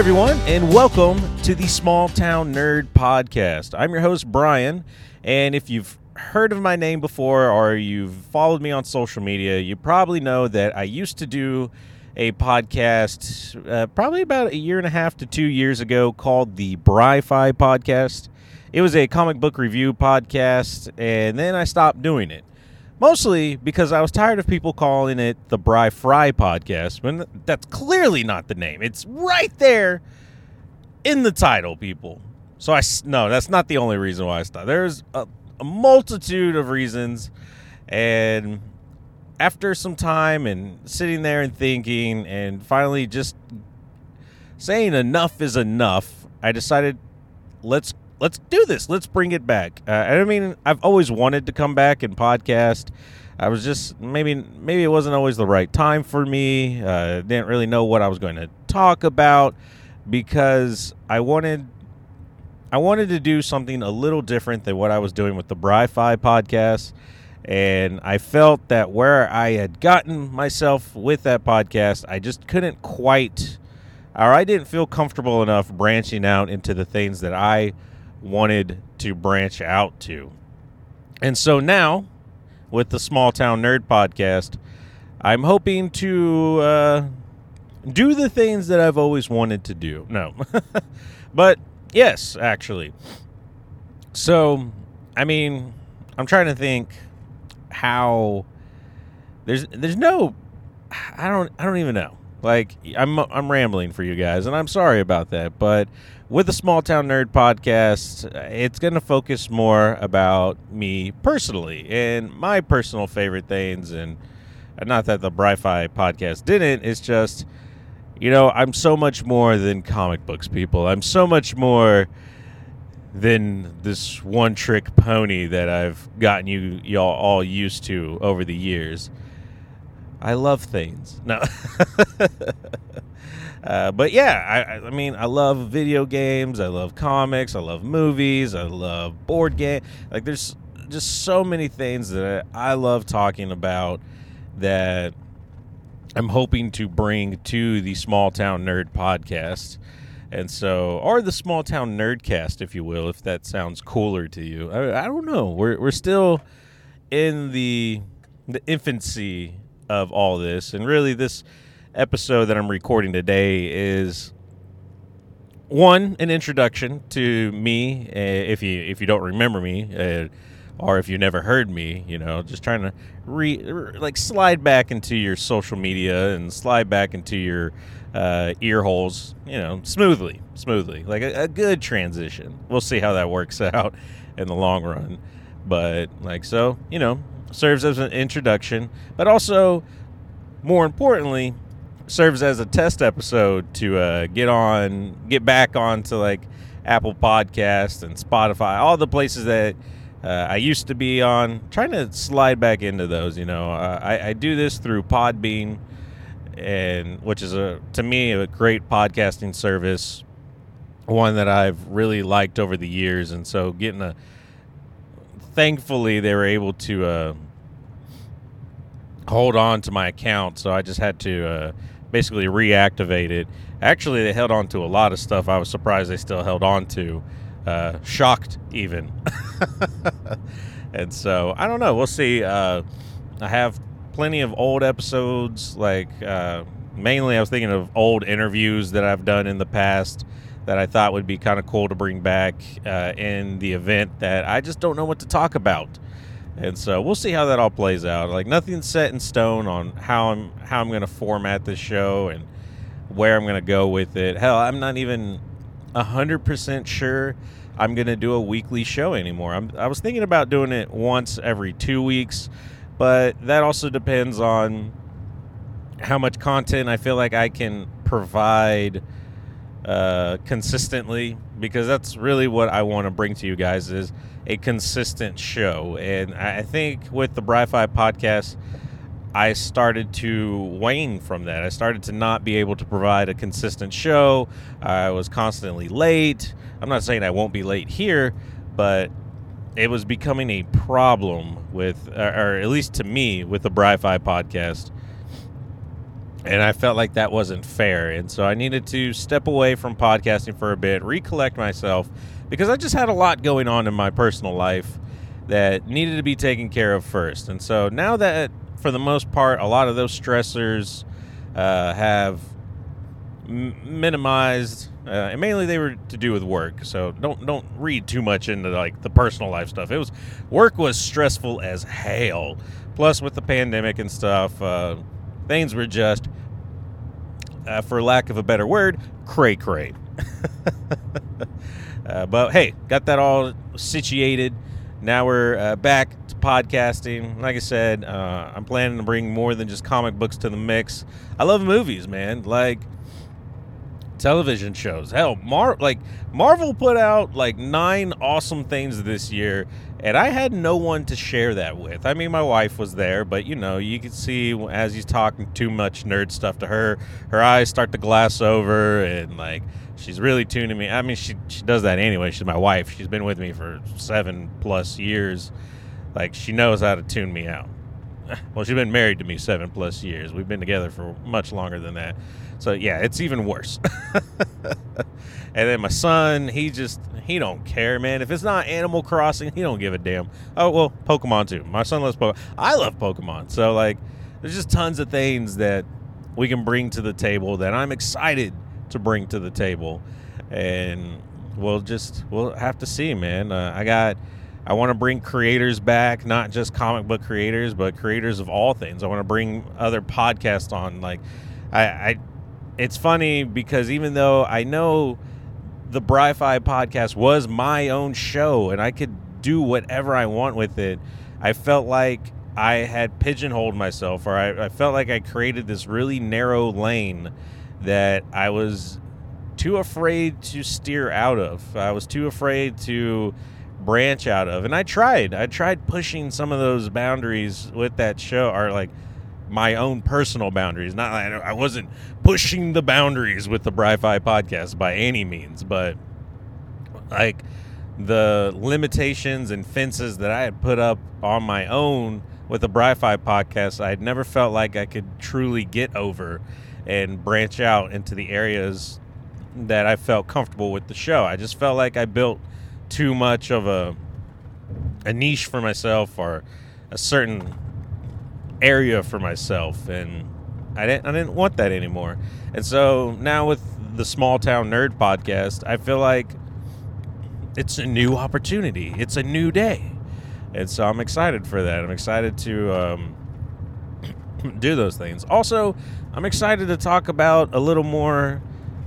Everyone, and welcome to the Small Town Nerd Podcast. I'm your host Brian, and if you've heard of my name before or you've followed me on social media, you probably know that I used to do a podcast uh, probably about a year and a half to two years ago called the Bry-Fy Podcast. It was a comic book review podcast, and then I stopped doing it. Mostly because I was tired of people calling it the Bry Fry podcast, when that's clearly not the name. It's right there in the title, people. So I no, that's not the only reason why I stopped. There's a, a multitude of reasons, and after some time and sitting there and thinking, and finally just saying enough is enough, I decided let's let's do this. Let's bring it back. Uh, I mean, I've always wanted to come back and podcast. I was just maybe maybe it wasn't always the right time for me. Uh, didn't really know what I was going to talk about because I wanted I wanted to do something a little different than what I was doing with the Bry-Fy podcast. And I felt that where I had gotten myself with that podcast, I just couldn't quite, or I didn't feel comfortable enough branching out into the things that I wanted to branch out to. And so now, with the Small Town Nerd podcast, I'm hoping to uh, do the things that I've always wanted to do. No. but yes, actually. So, I mean, I'm trying to think how there's there's no I don't I don't even know. Like I'm I'm rambling for you guys and I'm sorry about that, but with the Small Town Nerd podcast, it's going to focus more about me personally and my personal favorite things and not that the Bry-Fy podcast didn't, it's just you know, I'm so much more than comic books people. I'm so much more than this one trick pony that I've gotten you y'all all used to over the years. I love things. No. uh, but yeah, I, I mean, I love video games. I love comics. I love movies. I love board game. Like, there's just so many things that I love talking about that I'm hoping to bring to the Small Town Nerd podcast. And so, or the Small Town Nerdcast, if you will, if that sounds cooler to you. I, I don't know. We're, we're still in the the infancy of all this. And really, this episode that I'm recording today is one an introduction to me. Uh, if you if you don't remember me, uh, or if you never heard me, you know, just trying to re like slide back into your social media and slide back into your uh, ear holes, you know, smoothly, smoothly, like a, a good transition. We'll see how that works out in the long run. But like so, you know, serves as an introduction, but also more importantly, serves as a test episode to uh, get on, get back onto like Apple Podcast and Spotify, all the places that uh, I used to be on. Trying to slide back into those. You know, uh, I, I do this through Podbean, and which is a to me a great podcasting service, one that I've really liked over the years, and so getting a thankfully they were able to uh, hold on to my account, so I just had to uh, basically reactivate it. Actually, they held on to a lot of stuff. I was surprised they still held on to. Uh, shocked even. and so I don't know. We'll see. Uh, I have plenty of old episodes. Like uh, mainly, I was thinking of old interviews that I've done in the past that I thought would be kind of cool to bring back uh, in the event that I just don't know what to talk about. And so we'll see how that all plays out. Like nothing's set in stone on how I'm how I'm going to format this show and where I'm going to go with it. Hell, I'm not even hundred percent sure I'm going to do a weekly show anymore. I'm, I was thinking about doing it once every two weeks, but that also depends on how much content I feel like I can provide uh, consistently because that's really what I want to bring to you guys is a consistent show. And I think with the Bry-Fy podcast, I started to wane from that. I started to not be able to provide a consistent show. I was constantly late. I'm not saying I won't be late here, but it was becoming a problem with, or at least to me, with the Bry-Fy podcast. And I felt like that wasn't fair. And so I needed to step away from podcasting for a bit, recollect myself, because I just had a lot going on in my personal life that needed to be taken care of first. And so now that, for the most part, a lot of those stressors uh, have m- minimized, uh, and mainly they were to do with work. So don't don't read too much into like the personal life stuff. It was work was stressful as hell. Plus, with the pandemic and stuff, uh, things were just, uh, for lack of a better word, cray cray. uh, but hey, got that all situated. Now we're uh, back to podcasting. Like I said, uh, I'm planning to bring more than just comic books to the mix. I love movies, man. Like television shows. Hell, Mar like Marvel put out like nine awesome things this year, and I had no one to share that with. I mean, my wife was there, but you know, you can see as he's talking too much nerd stuff to her, her eyes start to glass over, and like she's really tuning me. I mean, she she does that anyway. She's my wife. She's been with me for seven plus years. Like she knows how to tune me out. Well, she's been married to me seven plus years. We've been together for much longer than that. So yeah, it's even worse. and then my son, he just he don't care, man. If it's not Animal Crossing, he don't give a damn. Oh well, Pokemon too. My son loves Pokemon. I love Pokemon. So like, there's just tons of things that we can bring to the table that I'm excited to bring to the table, and we'll just we'll have to see, man. Uh, I got. I want to bring creators back, not just comic book creators, but creators of all things. I want to bring other podcasts on. Like, I, I it's funny because even though I know the Bry-Fy podcast was my own show and I could do whatever I want with it, I felt like I had pigeonholed myself or I, I felt like I created this really narrow lane that I was too afraid to steer out of. I was too afraid to branch out of. And I tried. I tried pushing some of those boundaries with that show or like my own personal boundaries. Not I wasn't pushing the boundaries with the Bry-Fy podcast by any means, but like the limitations and fences that I had put up on my own with the Bry-Fy podcast, I had never felt like I could truly get over and branch out into the areas that I felt comfortable with the show. I just felt like I built too much of a a niche for myself or a certain area for myself, and I didn't I didn't want that anymore. And so now with the Small Town Nerd podcast, I feel like it's a new opportunity. It's a new day, and so I'm excited for that. I'm excited to um, do those things. Also, I'm excited to talk about a little more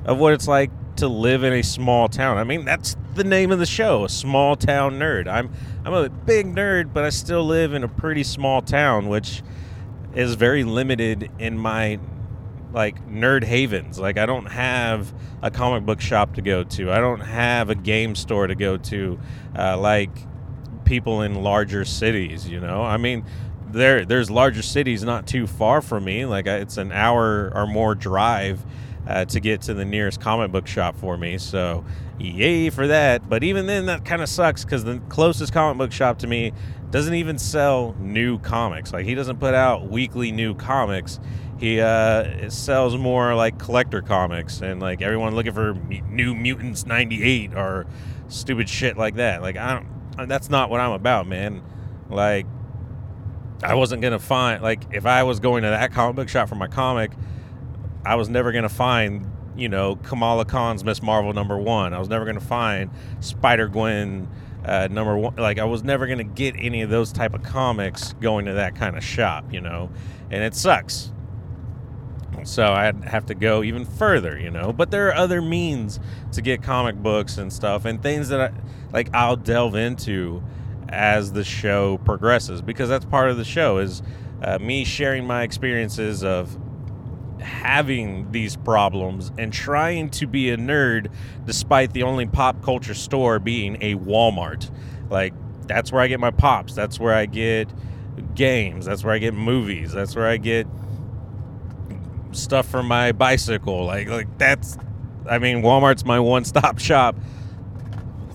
of what it's like to live in a small town. I mean, that's the name of the show, a small town nerd. I'm I'm a big nerd, but I still live in a pretty small town, which is very limited in my like nerd havens. Like I don't have a comic book shop to go to. I don't have a game store to go to, uh, like people in larger cities. You know, I mean, there there's larger cities not too far from me. Like it's an hour or more drive. Uh, to get to the nearest comic book shop for me. So, yay for that. But even then, that kind of sucks because the closest comic book shop to me doesn't even sell new comics. Like he doesn't put out weekly new comics. He uh, sells more like collector comics and like everyone looking for New Mutants '98 or stupid shit like that. Like I don't. That's not what I'm about, man. Like I wasn't gonna find like if I was going to that comic book shop for my comic, I was never gonna find you know Kamala Khan's Miss Marvel number one. I was never gonna find Spider Gwen uh, number one like i was never going to get any of those type of comics going to that kind of shop you know? And it sucks. So i'd have to go even further you know? But there are other means to get comic books and stuff and things that i like i'll delve into as the show progresses because that's part of the show is uh, me sharing my experiences of having these problems and trying to be a nerd despite the only pop culture store being a Walmart. Like, that's where I get my pops. That's where I get games. That's where I get movies. That's where I get stuff for my bicycle. Like, like that's, I mean, Walmart's my one stop shop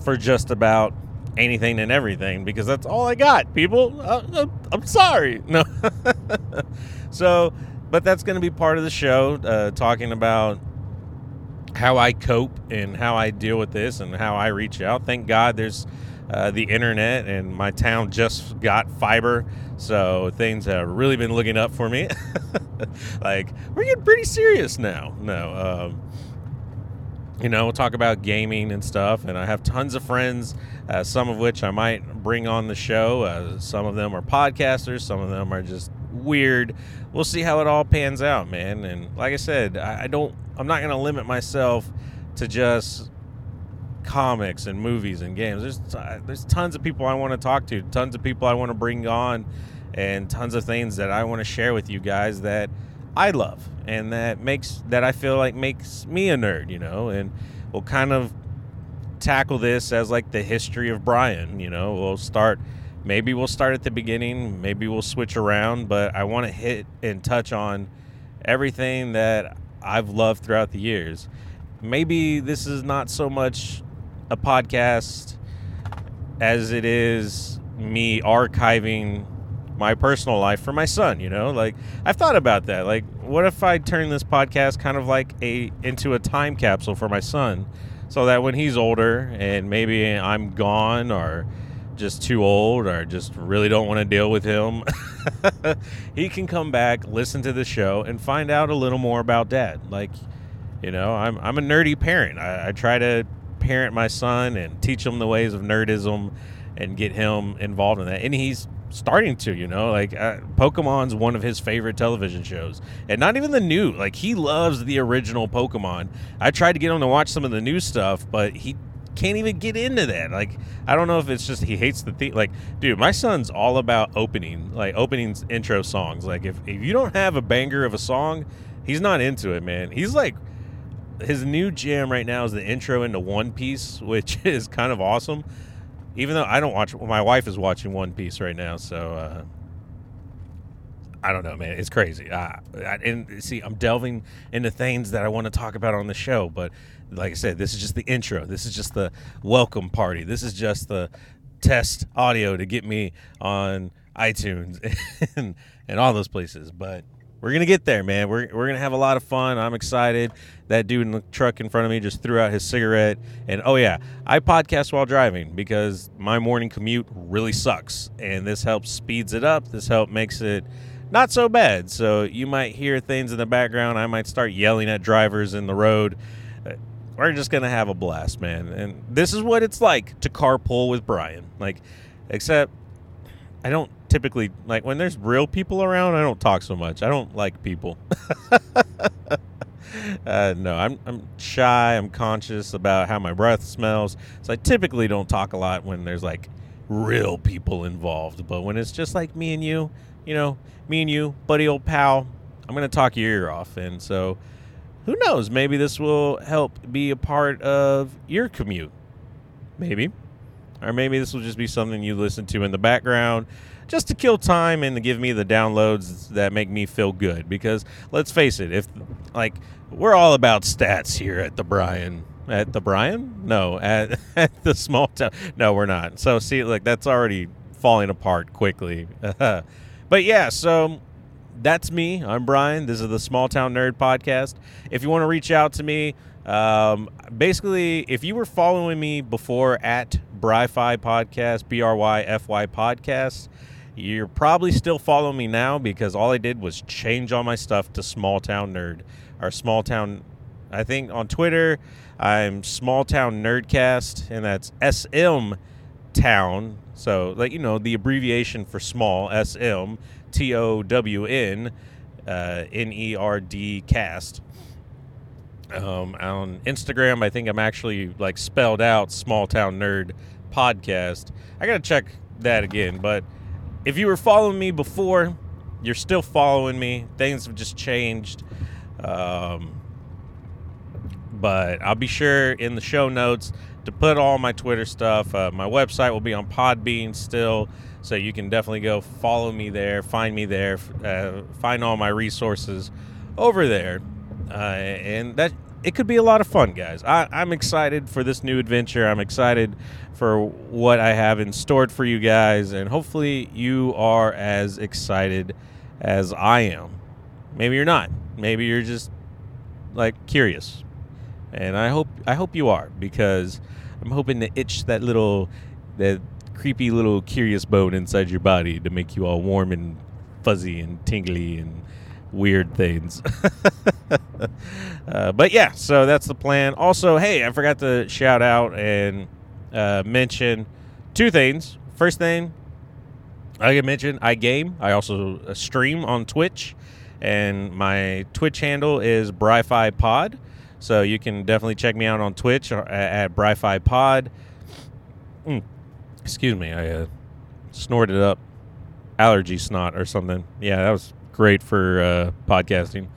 for just about anything and everything because that's all I got, people. Uh, I'm sorry. No. so, but that's going to be part of the show, uh, talking about how I cope and how I deal with this and how I reach out. Thank God there's uh, the internet, and my town just got fiber, so things have really been looking up for me. like we're getting pretty serious now. No, um, you know, we'll talk about gaming and stuff, and I have tons of friends, uh, some of which I might bring on the show. Uh, some of them are podcasters, some of them are just weird. We'll see how it all pans out, man. And like I said, I, I don't, I'm not going to limit myself to just comics and movies and games. There's uh, there's tons of people I want to talk to, tons of people I want to bring on, and tons of things that I want to share with you guys that I love and that makes that I feel like makes me a nerd, you know. And we'll kind of tackle this as like the history of Brian, you know. We'll start maybe we'll start at the beginning, maybe we'll switch around, but I want to hit and touch on everything that I've loved throughout the years. Maybe this is not so much a podcast as it is me archiving my personal life for my son you know like i've thought about that like what if i turn this podcast kind of like a into a time capsule for my son so that when he's older and maybe i'm gone or just too old or just really don't want to deal with him he can come back listen to the show and find out a little more about dad like you know i'm, I'm a nerdy parent I, I try to parent my son and teach him the ways of nerdism and get him involved in that. And he's starting to, you know, like uh, Pokemon's one of his favorite television shows, and not even the new. Like he loves the original Pokemon. I tried to get him to watch some of the new stuff, but he can't even get into that. Like I don't know if it's just he hates the theme. Like, dude, my son's all about opening, like opening intro songs. Like if if you don't have a banger of a song, he's not into it, man. He's like his new jam right now is the intro into One Piece, which is kind of awesome. Even though I don't watch, my wife is watching One Piece right now, so uh, I don't know, man. It's crazy. Uh, I, and see, I'm delving into things that I want to talk about on the show, but like I said, this is just the intro. This is just the welcome party. This is just the test audio to get me on iTunes and and all those places. But we're gonna get there, man. We're we're gonna have a lot of fun. I'm excited. That dude in the truck in front of me just threw out his cigarette. And oh yeah, I podcast while driving because my morning commute really sucks, and this helps speeds it up. This help makes it not so bad. So you might hear things in the background. I might start yelling at drivers in the road. We're just gonna have a blast, man. And this is what it's like to carpool with Brian. Like, except I don't typically like when there's real people around. I don't talk so much. I don't like people. uh, no, I'm I'm shy. I'm conscious about how my breath smells. So I typically don't talk a lot when there's like real people involved. But when it's just like me and you, you know, me and you, buddy, old pal, I'm gonna talk your ear off. And so, who knows? Maybe this will help be a part of your commute. Maybe. Or maybe this will just be something you listen to in the background just to kill time and to give me the downloads that make me feel good. Because let's face it, if like we're all about stats here at the Brian. At the Brian? No, at, at the small town. No, we're not. So see, like that's already falling apart quickly. but yeah, so that's me. I'm Brian. This is the Small Town Nerd Podcast. If you want to reach out to me, um, basically, if you were following me before at Bryfy Podcast, B R Y F Y Podcast, you're probably still following me now because all I did was change all my stuff to Small Town Nerd or Small Town. I think on Twitter, I'm Small Town Nerdcast, and that's SM Town. So, like, you know, the abbreviation for small, SM, T O W N, uh, N E R D cast. Um, on Instagram, I think I'm actually like spelled out Small Town Nerd Podcast. I got to check that again, but if you were following me before, you're still following me. Things have just changed. Um, but I'll be sure in the show notes to put all my Twitter stuff. Uh, my website will be on Podbean still, so you can definitely go follow me there, find me there, uh, find all my resources over there. Uh, and that it could be a lot of fun, guys. I, I'm excited for this new adventure. I'm excited for what I have in store for you guys, and hopefully you are as excited as I am. maybe you're not. Maybe you're just like curious. And I hope I hope you are because I'm hoping to itch that little that creepy little curious bone inside your body to make you all warm and fuzzy and tingly and weird things. uh, but yeah, so that's the plan. Also, hey, I forgot to shout out and uh, mention two things. First thing, I mentioned, I game. I also uh, stream on Twitch, and my Twitch handle is Bry-Fy Pod. So you can definitely check me out on Twitch at, at Bry-Fy Pod. Mm, excuse me, I uh, snorted up allergy snot or something. Yeah, that was great for uh, podcasting.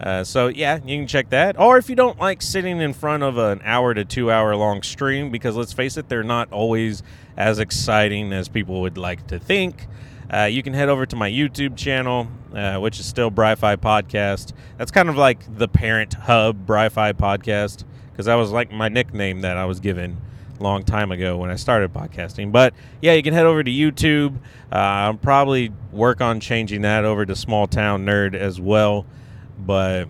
Uh, so yeah, you can check that. Or if you don't like sitting in front of an hour to two hour long stream, because let's face it, they're not always as exciting as people would like to think. Uh, you can head over to my YouTube channel, uh, which is still Bry-Fy Podcast. That's kind of like the parent hub Bry-Fy Podcast, because that was like my nickname that I was given long time ago when I started podcasting. But yeah, you can head over to YouTube. Uh, I'll probably work on changing that over to Small Town Nerd as well. But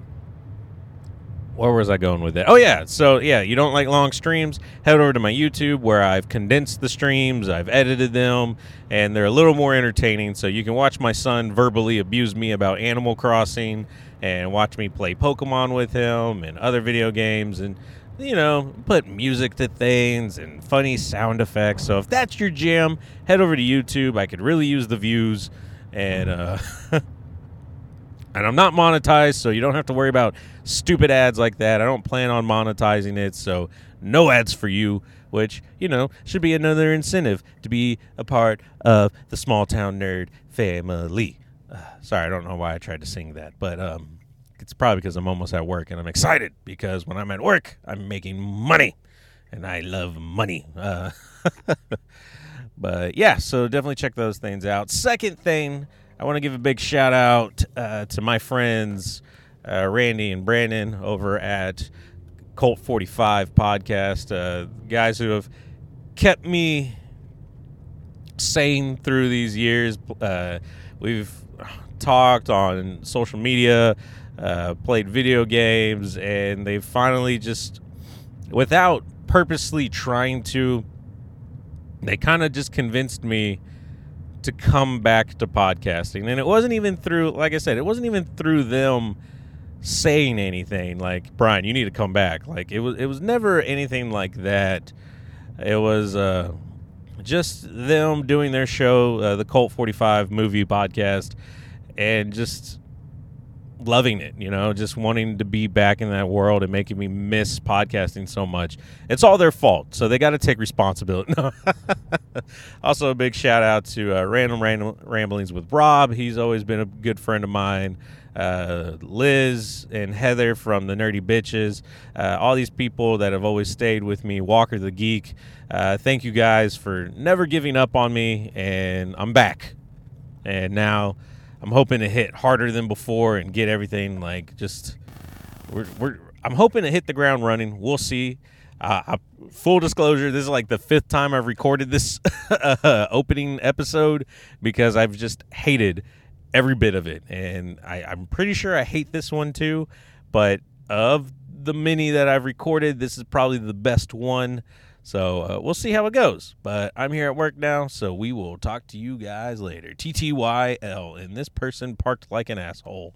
where was I going with that? Oh yeah, so yeah, you don't like long streams? Head over to my YouTube where I've condensed the streams, I've edited them, and they're a little more entertaining. So you can watch my son verbally abuse me about Animal Crossing, and watch me play Pokemon with him and other video games, and you know, put music to things and funny sound effects. So if that's your jam, head over to YouTube. I could really use the views, and uh, and I'm not monetized, so you don't have to worry about stupid ads like that. I don't plan on monetizing it, so no ads for you, which, you know, should be another incentive to be a part of the small town nerd family. Uh, sorry, I don't know why I tried to sing that, but um, it's probably because I'm almost at work and I'm excited because when I'm at work, I'm making money and I love money. Uh, but yeah, so definitely check those things out. Second thing, I want to give a big shout out uh, to my friends uh, Randy and Brandon over at Colt 45 podcast, uh, guys who have kept me sane through these years. Uh, we've talked on social media, uh, played video games, and they finally just, without purposely trying to, they kind of just convinced me to come back to podcasting. And it wasn't even through, like I said, it wasn't even through them saying anything like Brian, you need to come back. Like it was, it was never anything like that. It was uh, just them doing their show, uh, the Colt Forty Five movie podcast, and just loving it. You know, just wanting to be back in that world and making me miss podcasting so much. It's all their fault, so they got to take responsibility. also, a big shout out to uh, Random Ramblings with Rob. He's always been a good friend of mine. Uh, Liz and Heather from the Nerdy Bitches, uh, all these people that have always stayed with me, Walker the Geek. Uh, thank you guys for never giving up on me, and I'm back. And now I'm hoping to hit harder than before and get everything like just. We're, we're I'm hoping to hit the ground running. We'll see. Uh, full disclosure, this is like the fifth time I've recorded this uh, opening episode because I've just hated every bit of it, and I, I'm pretty sure I hate this one too. But of the many that I've recorded, this is probably the best one. So uh, we'll see how it goes. But I'm here at work now, so we will talk to you guys later. TTYL, and this person parked like an asshole.